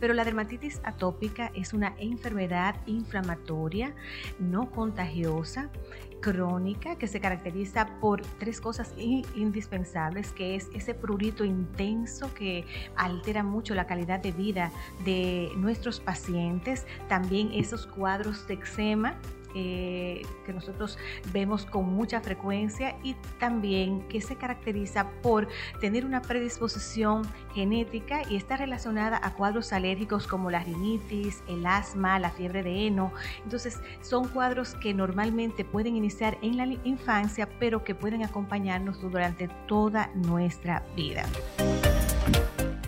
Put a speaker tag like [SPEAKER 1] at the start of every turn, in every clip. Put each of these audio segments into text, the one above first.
[SPEAKER 1] Pero la dermatitis atópica es una enfermedad inflamatoria no contagiosa, crónica, que se caracteriza por tres cosas indispensables, que es ese prurito intenso que altera mucho la calidad de vida de nuestros pacientes, también esos cuadros de eczema eh, que nosotros vemos con mucha frecuencia y también que se caracteriza por tener una predisposición genética y está relacionada a cuadros alérgicos como la rinitis, el asma, la fiebre de heno. Entonces son cuadros que normalmente pueden iniciar en la infancia pero que pueden acompañarnos durante toda nuestra vida.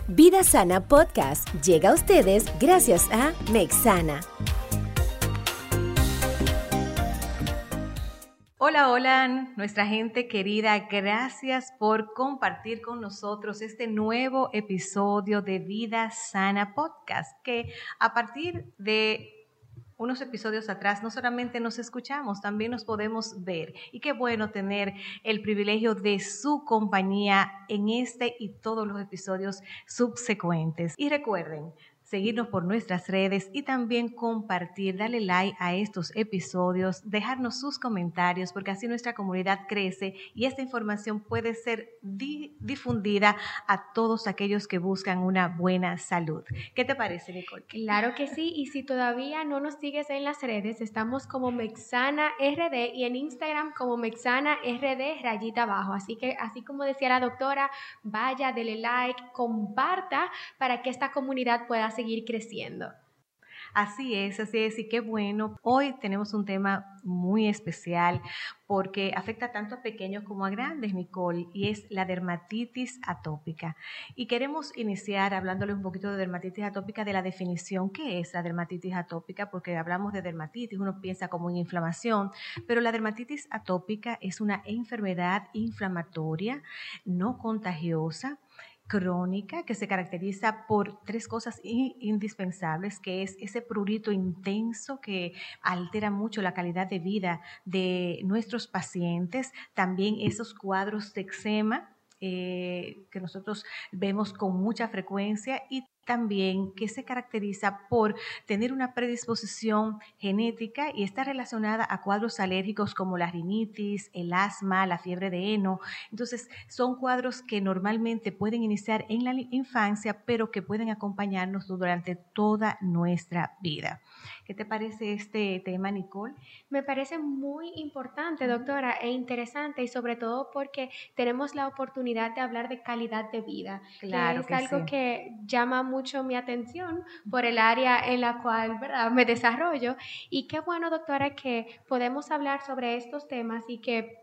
[SPEAKER 2] Vida Sana Podcast llega a ustedes gracias a Mexana
[SPEAKER 1] Hola, hola, nuestra gente querida, gracias por compartir con nosotros este nuevo episodio de Vida Sana Podcast, que a partir de unos episodios atrás no solamente nos escuchamos, también nos podemos ver. Y qué bueno tener el privilegio de su compañía en este y todos los episodios subsecuentes. Y recuerden, seguirnos por nuestras redes y también compartir, darle like a estos episodios, dejarnos sus comentarios porque así nuestra comunidad crece y esta información puede ser difundida a todos aquellos que buscan una buena salud. ¿Qué te parece, Nicole?
[SPEAKER 3] Claro que sí, y si todavía no nos sigues en las redes, estamos como Mexana RD y en Instagram como Mexana RD rayita abajo. Así que, así como decía la doctora, vaya, dele like, comparta para que esta comunidad pueda seguir seguir creciendo.
[SPEAKER 1] Así es, así es, y qué bueno. Hoy tenemos un tema muy especial porque afecta tanto a pequeños como a grandes, Nicole, y es la dermatitis atópica. Y queremos iniciar hablándole un poquito de dermatitis atópica, de la definición, ¿qué es la dermatitis atópica? Porque hablamos de dermatitis, uno piensa como en inflamación, pero la dermatitis atópica es una enfermedad inflamatoria no contagiosa crónica que se caracteriza por tres cosas indispensables, que es ese prurito intenso que altera mucho la calidad de vida de nuestros pacientes, también esos cuadros de eczema eh, que nosotros vemos con mucha frecuencia y también que se caracteriza por tener una predisposición genética y está relacionada a cuadros alérgicos como la rinitis, el asma, la fiebre de heno. Entonces, son cuadros que normalmente pueden iniciar en la infancia, pero que pueden acompañarnos durante toda nuestra vida. ¿Qué te parece este tema, Nicole?
[SPEAKER 3] Me parece muy importante, doctora, e interesante y sobre todo porque tenemos la oportunidad de hablar de calidad de vida. Claro. Que es algo que llama mucho mi atención por el área en la cual ¿verdad? me desarrollo. Y qué bueno, doctora, que podemos hablar sobre estos temas y que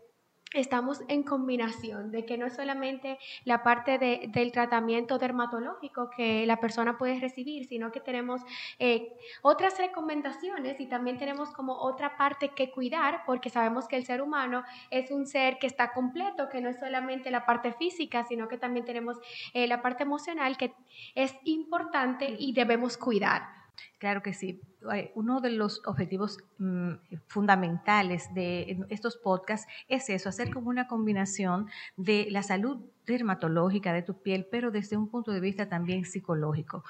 [SPEAKER 3] estamos en combinación, de que no es solamente la parte del tratamiento dermatológico que la persona puede recibir, sino que tenemos eh, otras recomendaciones y también tenemos como otra parte que cuidar, porque sabemos que el ser humano es un ser que está completo, que no es solamente la parte física, sino que también tenemos eh, la parte emocional que es importante y debemos cuidar.
[SPEAKER 1] Claro que sí. Uno de los objetivos mm, fundamentales de estos podcasts es eso, hacer como una combinación de la salud dermatológica de tu piel, pero desde un punto de vista también psicológico,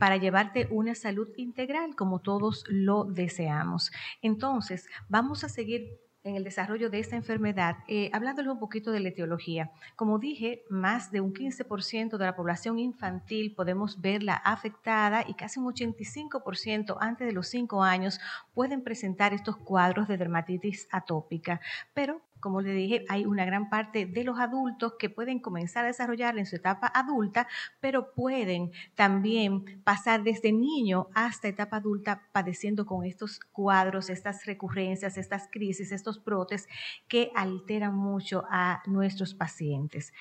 [SPEAKER 1] para llevarte una salud integral como todos lo deseamos. Entonces, vamos a seguir en el desarrollo de esta enfermedad, eh, hablándoles un poquito de la etiología. Como dije, más de un 15% de la población infantil podemos verla afectada y casi un 85% antes de los 5 años pueden presentar estos cuadros de dermatitis atópica, pero como le dije, hay una gran parte de los adultos que pueden comenzar a desarrollar en su etapa adulta, pero pueden también pasar desde niño hasta etapa adulta padeciendo con estos cuadros, estas recurrencias, estas crisis, estos brotes que alteran mucho a nuestros pacientes.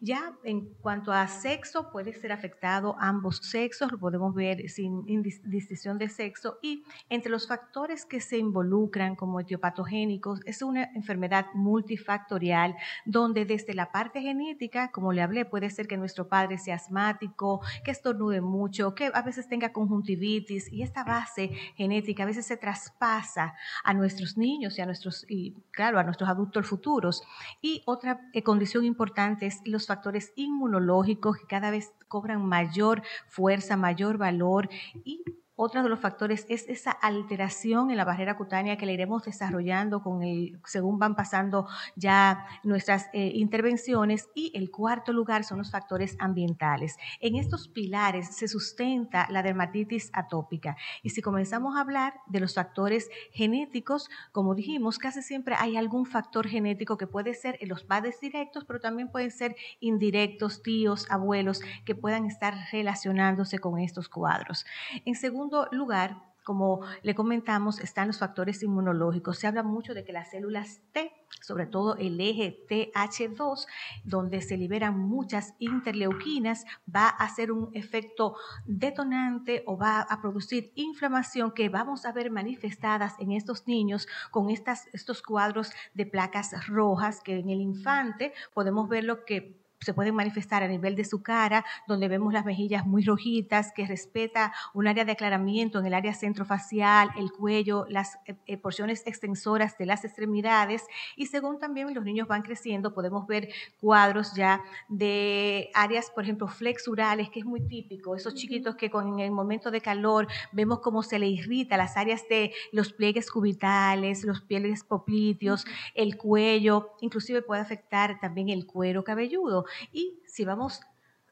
[SPEAKER 1] Ya en cuanto a sexo, puede ser afectado ambos sexos, lo podemos ver sin distinción de sexo y entre los factores que se involucran como etiopatogénicos, es una enfermedad multifactorial, donde desde la parte genética, como le hablé, puede ser que nuestro padre sea asmático, que estornude mucho, que a veces tenga conjuntivitis y esta base genética a veces se traspasa a nuestros niños y a nuestros, y claro, a nuestros adultos futuros. Y otra eh, condición importante es los factores inmunológicos que cada vez cobran mayor fuerza, mayor valor y otro de los factores es esa alteración en la barrera cutánea que le iremos desarrollando con el, según van pasando ya nuestras eh, intervenciones. Y el cuarto lugar son los factores ambientales. En estos pilares se sustenta la dermatitis atópica. Y si comenzamos a hablar de los factores genéticos, como dijimos, casi siempre hay algún factor genético que puede ser en los padres directos, pero también pueden ser indirectos, tíos, abuelos, que puedan estar relacionándose con estos cuadros. En segundo lugar, como le comentamos, están los factores inmunológicos. Se habla mucho de que las células T, sobre todo el eje TH2, donde se liberan muchas interleuquinas, va a hacer un efecto detonante o va a producir inflamación que vamos a ver manifestadas en estos niños con estas, estos cuadros de placas rojas que en el infante podemos ver lo que se pueden manifestar a nivel de su cara, donde vemos las mejillas muy rojitas, que respeta un área de aclaramiento en el área centrofacial, el cuello, las eh, eh, porciones extensoras de las extremidades. Y según también los niños van creciendo, podemos ver cuadros ya de áreas, por ejemplo, flexurales, que es muy típico, esos chiquitos que con el momento de calor vemos cómo se le irrita las áreas de los pliegues cubitales, los pliegues popliteos, el cuello, inclusive puede afectar también el cuero cabelludo. Y si vamos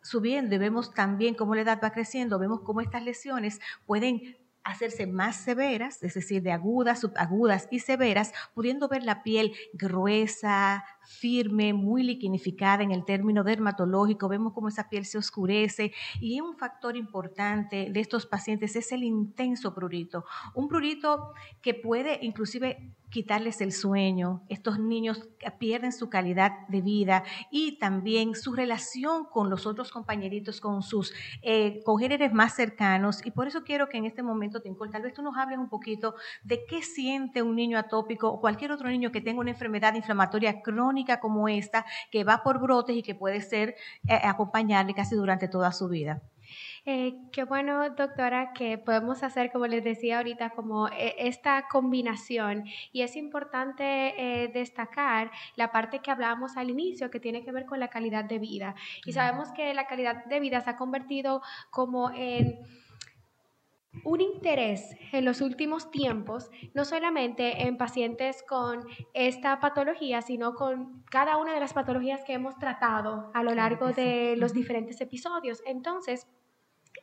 [SPEAKER 1] subiendo y vemos también cómo la edad va creciendo, vemos cómo estas lesiones pueden hacerse más severas, es decir, de agudas, subagudas y severas, pudiendo ver la piel gruesa, firme, muy liquinificada en el término dermatológico, vemos cómo esa piel se oscurece y un factor importante de estos pacientes es el intenso prurito, un prurito que puede inclusive quitarles el sueño, estos niños pierden su calidad de vida y también su relación con los otros compañeritos, con sus eh, congéneres más cercanos. Y por eso quiero que en este momento, Tincol, tal vez tú nos hables un poquito de qué siente un niño atópico o cualquier otro niño que tenga una enfermedad inflamatoria crónica como esta, que va por brotes y que puede ser eh, acompañarle casi durante toda su vida.
[SPEAKER 3] Eh, qué bueno, doctora, que podemos hacer, como les decía ahorita, como eh, esta combinación. Y es importante destacar la parte que hablábamos al inicio, que tiene que ver con la calidad de vida. Y sabemos que la calidad de vida se ha convertido como en un interés en los últimos tiempos, no solamente en pacientes con esta patología, sino con cada una de las patologías que hemos tratado a lo largo de los diferentes episodios. Entonces,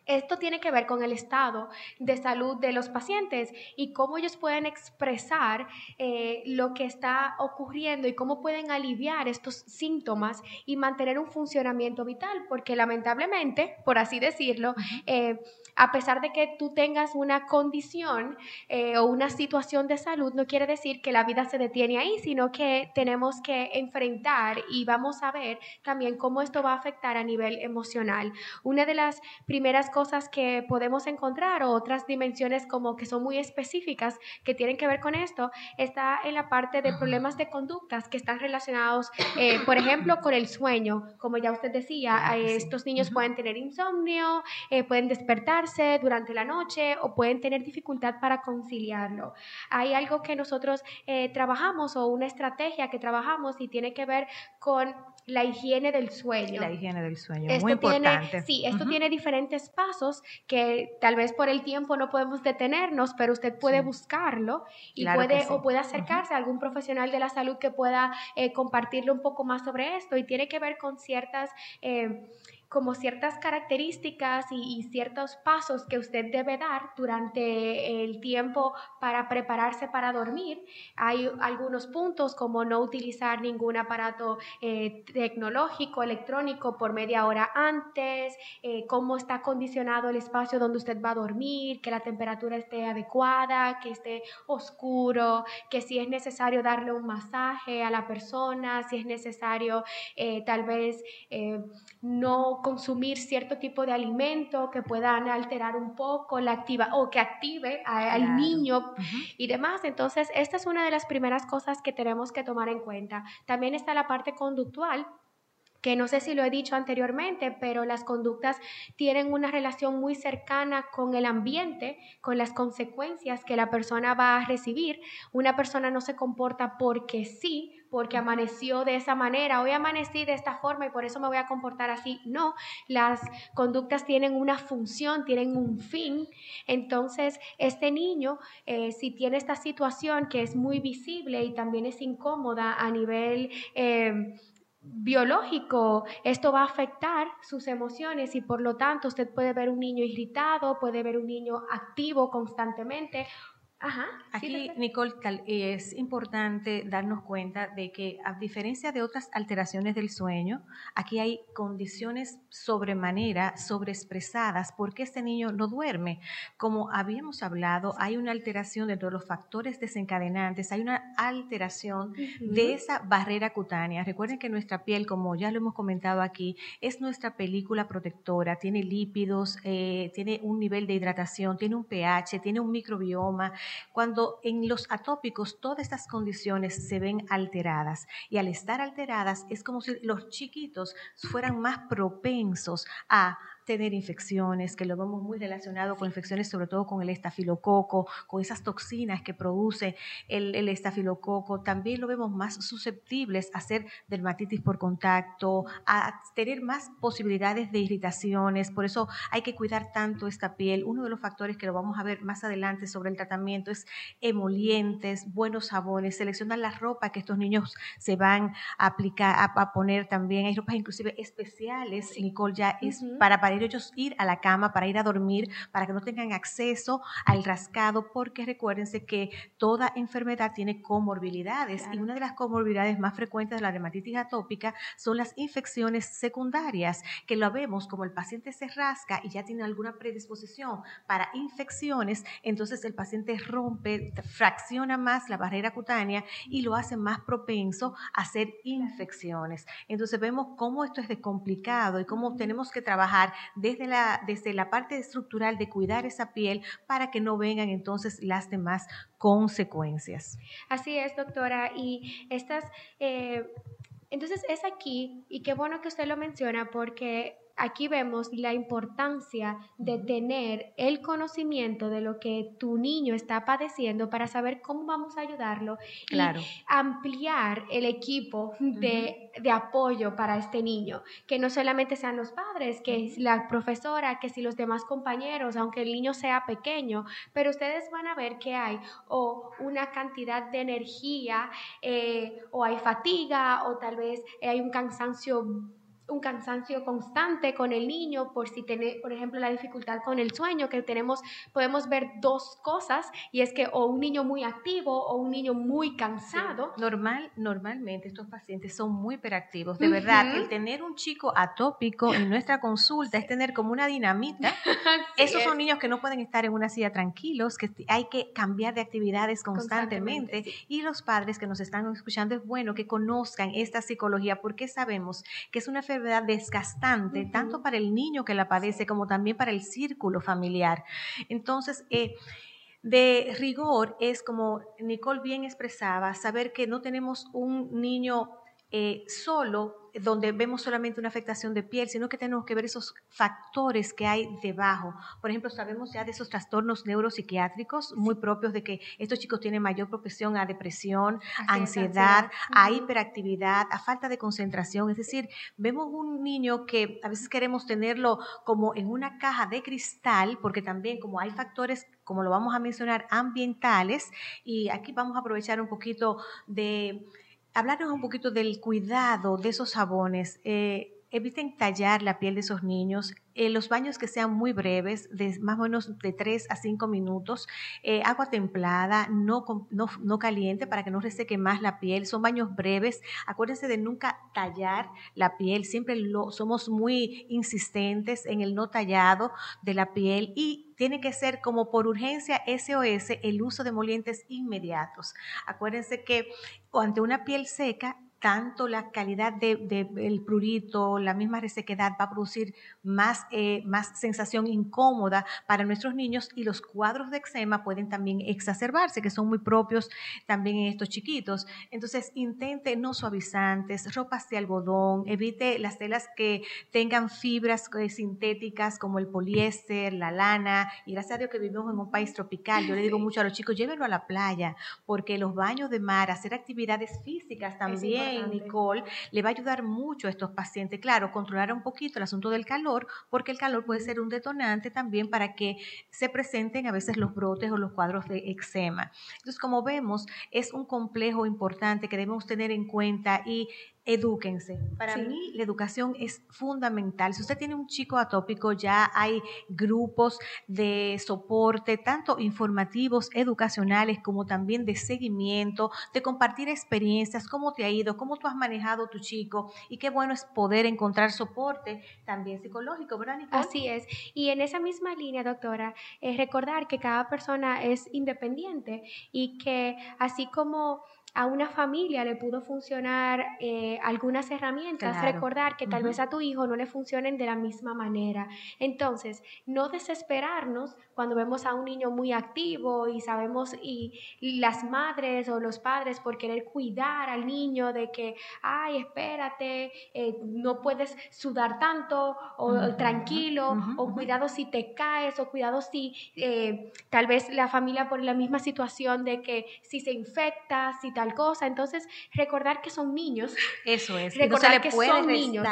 [SPEAKER 3] esto tiene que ver con el estado de salud de los pacientes y cómo ellos pueden expresar eh, lo que está ocurriendo y cómo pueden aliviar estos síntomas y mantener un funcionamiento vital, porque lamentablemente, por así decirlo, eh, a pesar de que tú tengas una condición eh, o una situación de salud, no quiere decir que la vida se detiene ahí, sino que tenemos que enfrentar y vamos a ver también cómo esto va a afectar a nivel emocional. Una de las primeras cosas que podemos encontrar o otras dimensiones como que son muy específicas que tienen que ver con esto está en la parte de problemas de conductas que están relacionados, eh, por ejemplo, con el sueño. Como ya usted decía, eh, estos niños pueden tener insomnio, pueden despertarse durante la noche o pueden tener dificultad para conciliarlo. Hay algo que nosotros trabajamos o una estrategia que trabajamos y tiene que ver con la higiene del sueño.
[SPEAKER 1] La higiene del sueño, muy importante.
[SPEAKER 3] sí, esto tiene diferentes pasos que tal vez por el tiempo no podemos detenernos, pero usted puede buscarlo y puede o puede acercarse a algún profesional de la salud que pueda eh, compartirle un poco más sobre esto y tiene que ver con ciertas eh, como ciertas características y, ciertos pasos que usted debe dar durante el tiempo para prepararse para dormir. Hay algunos puntos como no utilizar ningún aparato eh, tecnológico, electrónico por media hora antes, eh, cómo está condicionado el espacio donde usted va a dormir, que la temperatura esté adecuada, que esté oscuro, que si es necesario darle un masaje a la persona, si es necesario eh, tal vez no consumir cierto tipo de alimento que puedan alterar un poco la activa o que active al niño y demás. Entonces, esta es una de las primeras cosas que tenemos que tomar en cuenta. También está la parte conductual que no sé si lo he dicho anteriormente, pero las conductas tienen una relación muy cercana con el ambiente, con las consecuencias que la persona va a recibir. Una persona no se comporta porque sí, porque amaneció de esa manera, hoy amanecí de esta forma y por eso me voy a comportar así. No, las conductas tienen una función, tienen un fin. Entonces, este niño, eh, si tiene esta situación que es muy visible y también es incómoda a nivel... Eh, biológico, esto va a afectar sus emociones y por lo tanto usted puede ver un niño irritado, puede ver un niño activo constantemente
[SPEAKER 1] Aquí, Nicole, es importante darnos cuenta de que a diferencia de otras alteraciones del sueño, aquí hay condiciones sobremanera, sobreexpresadas, porque este niño no duerme. Como habíamos hablado, hay una alteración dentro de los factores desencadenantes, hay una alteración de esa barrera cutánea. Recuerden que nuestra piel, como ya lo hemos comentado aquí, es nuestra película protectora, tiene lípidos, eh, tiene un nivel de hidratación, tiene un pH, tiene un microbioma, cuando en los atópicos todas estas condiciones se ven alteradas y al estar alteradas es como si los chiquitos fueran más propensos a tener infecciones, que lo vemos muy relacionado con infecciones, sobre todo con el estafilococo, con esas toxinas que produce el, estafilococo. También lo vemos más susceptibles a hacer dermatitis por contacto, a tener más posibilidades de irritaciones. Por eso hay que cuidar tanto esta piel. Uno de los factores que lo vamos a ver más adelante sobre el tratamiento es emolientes, buenos jabones, seleccionar la ropa que estos niños se van a aplicar, a, poner también. Hay ropas inclusive especiales, Nicole, ya es para, para ellos ir a la cama, para ir a dormir, para que no tengan acceso al rascado, porque recuérdense que toda enfermedad tiene comorbilidades y una de las comorbilidades más frecuentes de la dermatitis atópica son las infecciones secundarias, que lo vemos como el paciente se rasca y ya tiene alguna predisposición para infecciones, entonces el paciente rompe, fracciona más la barrera cutánea y lo hace más propenso a hacer infecciones. Entonces vemos cómo esto es de complicado y cómo tenemos que trabajar desde la, desde la parte estructural de cuidar esa piel para que no vengan entonces las demás consecuencias.
[SPEAKER 3] Así es, doctora. Y estas, eh, entonces es aquí, y qué bueno que usted lo menciona, porque aquí vemos la importancia de tener el conocimiento de lo que tu niño está padeciendo para saber cómo vamos a ayudarlo y ampliar el equipo de, apoyo para este niño, que no solamente sean los padres, que es la profesora, que si los demás compañeros, aunque el niño sea pequeño, pero ustedes van a ver que hay o una cantidad de energía eh, o hay fatiga o tal vez hay un cansancio un cansancio constante con el niño por si tiene, por ejemplo, la dificultad con el sueño, que tenemos, podemos ver dos cosas y es que o un niño muy activo o un niño muy cansado.
[SPEAKER 1] Normal, normalmente estos pacientes son muy hiperactivos, de verdad, el tener un chico atópico en nuestra consulta es tener como una dinamita. Esos son niños que no pueden estar en una silla tranquilos, que hay que cambiar de actividades constantemente, y los padres que nos están escuchando es bueno que conozcan esta psicología porque sabemos que es una enfermedad desgastante, tanto para el niño que la padece como también para el círculo familiar. Entonces, eh, de rigor es como Nicole bien expresaba, saber que no tenemos un niño eh, solo donde vemos solamente una afectación de piel, sino que tenemos que ver esos factores que hay debajo. Por ejemplo, sabemos ya de esos trastornos neuropsiquiátricos muy propios de que estos chicos tienen mayor propensión a depresión, ansiedad, a hiperactividad, a falta de concentración. Es decir, vemos un niño que a veces queremos tenerlo como en una caja de cristal, porque también como hay factores como lo vamos a mencionar, ambientales, y aquí vamos a aprovechar un poquito de hablarnos un poquito del cuidado de esos jabones. Eh, eviten tallar la piel de esos niños. Eh, los baños que sean muy breves, de más o menos de 3 a 5 minutos, eh, agua templada, no, no, caliente para que no reseque más la piel. Son baños breves. Acuérdense de nunca tallar la piel. Siempre lo, somos muy insistentes en el no tallado de la piel y tiene que ser como por urgencia SOS el uso de molientes inmediatos. Acuérdense que ante una piel seca tanto la calidad del de, prurito, la misma resequedad va a producir más, eh, más sensación incómoda para nuestros niños y los cuadros de eczema pueden también exacerbarse, que son muy propios también en estos chiquitos. Entonces, intente no suavizantes, ropas de algodón, evite las telas que tengan fibras eh, sintéticas como el poliéster, la lana, y gracias a Dios que vivimos en un país tropical. Yo le digo mucho a los chicos, llévenlo a la playa, porque los baños de mar, hacer actividades físicas también Nicole, le va a ayudar mucho a estos pacientes. Claro, controlar un poquito el asunto del calor, porque el calor puede ser un detonante también para que se presenten a veces los brotes o los cuadros de eczema. Entonces, como vemos, es un complejo importante que debemos tener en cuenta y edúquense. Para mí la educación es fundamental. Si usted tiene un chico atópico, ya hay grupos de soporte, tanto informativos, educacionales, como también de seguimiento, de compartir experiencias, cómo te ha ido, cómo tú has manejado tu chico y qué bueno es poder encontrar soporte también psicológico, ¿verdad, Nicole?
[SPEAKER 3] Así es. Y en esa misma línea, doctora, es recordar que cada persona es independiente y que así como a una familia le pudo funcionar eh, algunas herramientas, recordar que tal vez a tu hijo no le funcionen de la misma manera. Entonces, no desesperarnos cuando vemos a un niño muy activo y sabemos, y, las madres o los padres por querer cuidar al niño de que, ay, espérate, eh, no puedes sudar tanto, o tranquilo, o cuidado si te caes, o cuidado si eh, tal vez la familia por la misma situación de que si se infecta, si tal cosa. Entonces, recordar que son niños.
[SPEAKER 1] Eso es. Recordar que son niños.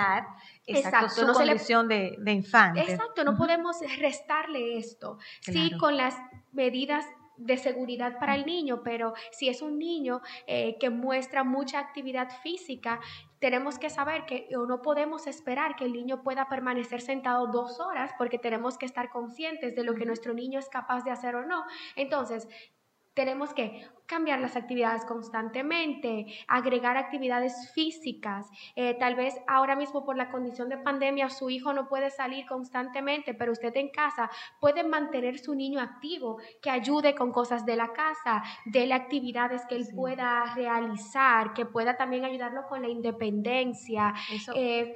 [SPEAKER 1] Exacto, su no condición de, de, infante.
[SPEAKER 3] Exacto, no podemos restarle esto. Sí, con las medidas de seguridad para el niño, pero si es un niño eh, que muestra mucha actividad física, tenemos que saber que no podemos esperar que el niño pueda permanecer sentado dos horas porque tenemos que estar conscientes de lo que nuestro niño es capaz de hacer o no. Entonces, tenemos que cambiar las actividades constantemente, agregar actividades físicas. Eh, tal vez ahora mismo por la condición de pandemia su hijo no puede salir constantemente, pero usted en casa puede mantener su niño activo, que ayude con cosas de la casa, de las actividades que él pueda realizar, que pueda también ayudarlo con la independencia.
[SPEAKER 1] Eh,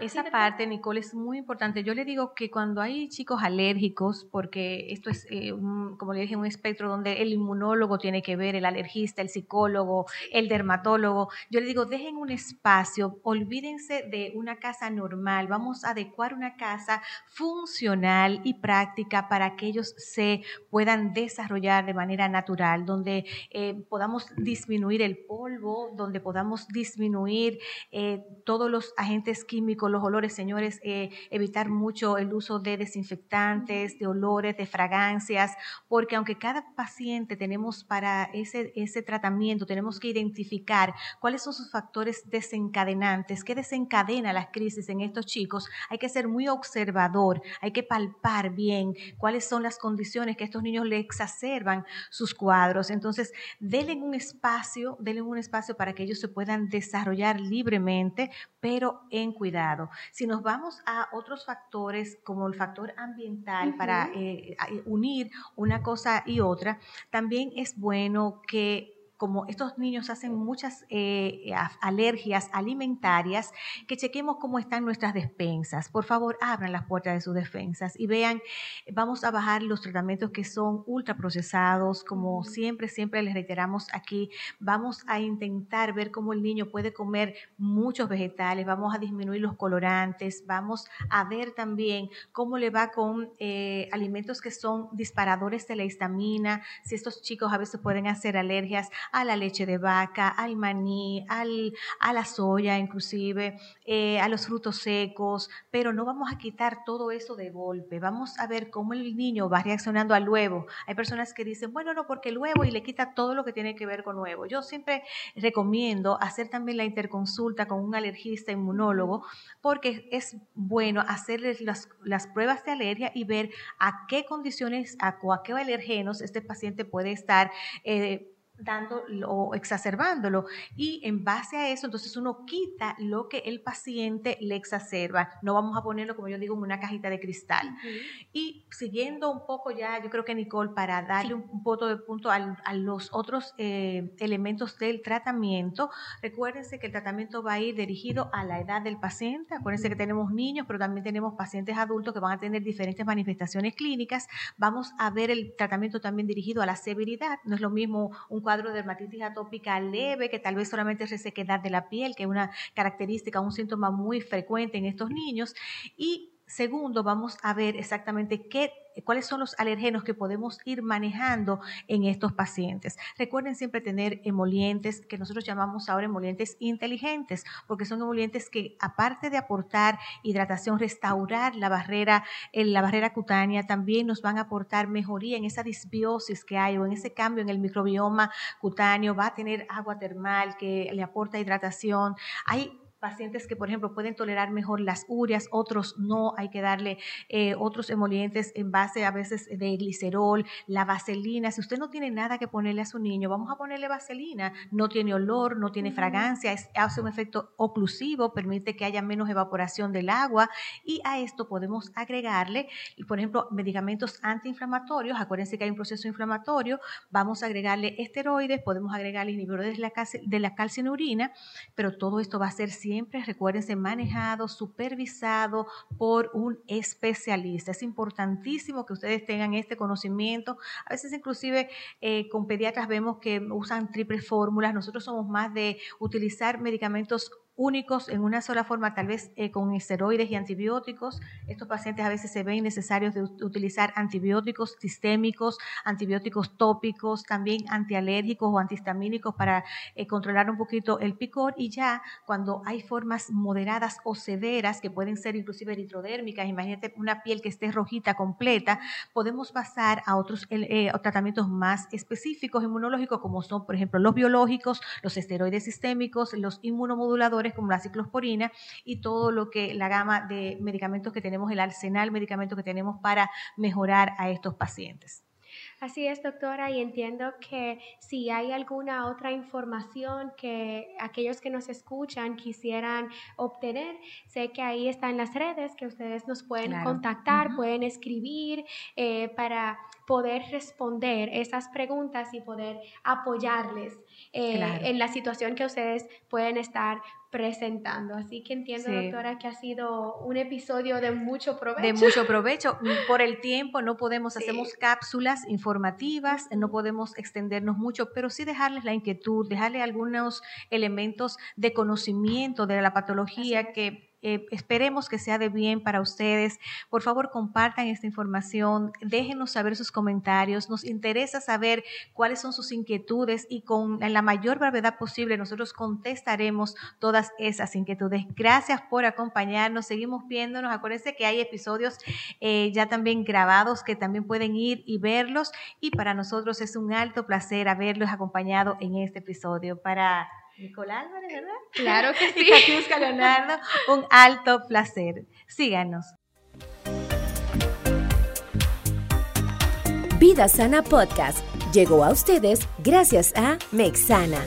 [SPEAKER 1] esa parte, Nicole, es muy importante. Yo le digo que cuando hay chicos alérgicos, porque esto es, eh, como le dije, un espectro donde el inmunólogo tiene que ver, el alergista, el psicólogo, el dermatólogo. Yo le digo, dejen un espacio, olvídense de una casa normal, vamos a adecuar una casa funcional y práctica para que ellos se puedan desarrollar de manera natural, donde eh, podamos disminuir el polvo, donde podamos disminuir eh, todos los agentes químicos, los olores, señores, eh, evitar mucho el uso de desinfectantes, de olores, de fragancias, porque aunque cada paciente tenemos para ese, ese tratamiento tenemos que identificar cuáles son sus factores desencadenantes, qué desencadena las crisis en estos chicos. Hay que ser muy observador, hay que palpar bien cuáles son las condiciones que estos niños le exacerban sus cuadros. Entonces, denle un espacio, denle un espacio para que ellos se puedan desarrollar libremente, pero en cuidado. Si nos vamos a otros factores como el factor ambiental para eh, unir una cosa y otra, también es bueno que como estos niños hacen muchas eh, alergias alimentarias, que chequemos cómo están nuestras despensas. Por favor, abran las puertas de sus despensas y vean, vamos a bajar los tratamientos que son ultraprocesados, como siempre, siempre les reiteramos aquí, vamos a intentar ver cómo el niño puede comer muchos vegetales, vamos a disminuir los colorantes, vamos a ver también cómo le va con eh, alimentos que son disparadores de la histamina, si estos chicos a veces pueden hacer alergias a la leche de vaca, al maní, al, a la soya inclusive, eh, a los frutos secos, pero no vamos a quitar todo eso de golpe. Vamos a ver cómo el niño va reaccionando al huevo. Hay personas que dicen, bueno, no, porque el huevo y le quita todo lo que tiene que ver con huevo. Yo siempre recomiendo hacer también la interconsulta con un alergista inmunólogo porque es bueno hacerles las, las pruebas de alergia y ver a qué condiciones, a, a qué alergenos este paciente puede estar. Eh, dando o exacerbándolo. Y en base a eso, entonces uno quita lo que el paciente le exacerba. No vamos a ponerlo, como yo digo, en una cajita de cristal. Y siguiendo un poco ya, yo creo que Nicole, para darle un, voto de punto a, los otros eh, elementos del tratamiento, recuérdense que el tratamiento va a ir dirigido a la edad del paciente. Acuérdense que tenemos niños, pero también tenemos pacientes adultos que van a tener diferentes manifestaciones clínicas. Vamos a ver el tratamiento también dirigido a la severidad. No es lo mismo un cuadro de dermatitis atópica leve, que tal vez solamente es resequedad de la piel, que es una característica, un síntoma muy frecuente en estos niños. Y segundo, vamos a ver exactamente qué cuáles son los alergenos que podemos ir manejando en estos pacientes. Recuerden siempre tener emolientes que nosotros llamamos ahora emolientes inteligentes, porque son emolientes que aparte de aportar hidratación, restaurar la barrera, la barrera cutánea, también nos van a aportar mejoría en esa disbiosis que hay o en ese cambio en el microbioma cutáneo, va a tener agua termal que le aporta hidratación. Hay pacientes que, por ejemplo, pueden tolerar mejor las urias, otros no, hay que darle eh, otros emolientes en base a veces de glicerol, la vaselina. Si usted no tiene nada que ponerle a su niño, vamos a ponerle vaselina. No tiene olor, no tiene fragancia, hace un efecto oclusivo, permite que haya menos evaporación del agua y a esto podemos agregarle, por ejemplo, medicamentos antiinflamatorios. Acuérdense que hay un proceso inflamatorio, vamos a agregarle esteroides, podemos agregarle inhibidores de la, de la calcinurina, pero todo esto va a ser siempre, recuérdense, manejado, supervisado por un especialista. Es importantísimo que ustedes tengan este conocimiento. A veces inclusive eh, con pediatras vemos que usan triple fórmulas. Nosotros somos más de utilizar medicamentos únicos en una sola forma, tal vez eh, con esteroides y antibióticos. Estos pacientes a veces se ven necesarios de utilizar antibióticos sistémicos, antibióticos tópicos, también antialérgicos o antihistamínicos para eh, controlar un poquito el picor y ya cuando hay formas moderadas o severas que pueden ser inclusive eritrodérmicas, imagínate una piel que esté rojita completa, podemos pasar a otros eh, tratamientos más específicos inmunológicos como son, por ejemplo, los biológicos, los esteroides sistémicos, los inmunomoduladores como la ciclosporina y todo lo que la gama de medicamentos que tenemos, el arsenal de medicamentos que tenemos para mejorar a estos pacientes.
[SPEAKER 3] Así es, doctora, y entiendo que si hay alguna otra información que aquellos que nos escuchan quisieran obtener, sé que ahí están las redes que ustedes nos pueden contactar, pueden escribir eh, para poder responder esas preguntas y poder apoyarles eh, en la situación que ustedes pueden estar presentando. Así que entiendo, doctora, que ha sido un episodio de mucho provecho.
[SPEAKER 1] De mucho provecho. Por el tiempo no podemos, hacemos cápsulas informativas, no podemos extendernos mucho, pero sí dejarles la inquietud, dejarle algunos elementos de conocimiento de la patología que eh, esperemos que sea de bien para ustedes. Por favor, compartan esta información, déjenos saber sus comentarios. Nos interesa saber cuáles son sus inquietudes y con la mayor brevedad posible nosotros contestaremos todas esas inquietudes. Gracias por acompañarnos. Seguimos viéndonos. Acuérdense que hay episodios eh, ya también grabados que también pueden ir y verlos. Y para nosotros es un alto placer haberlos acompañado en este episodio. Para Nicole Álvarez, ¿verdad?
[SPEAKER 3] Claro que sí.
[SPEAKER 1] y Leonardo, un alto placer. Síganos.
[SPEAKER 2] Vida Sana Podcast llegó a ustedes gracias a Mexana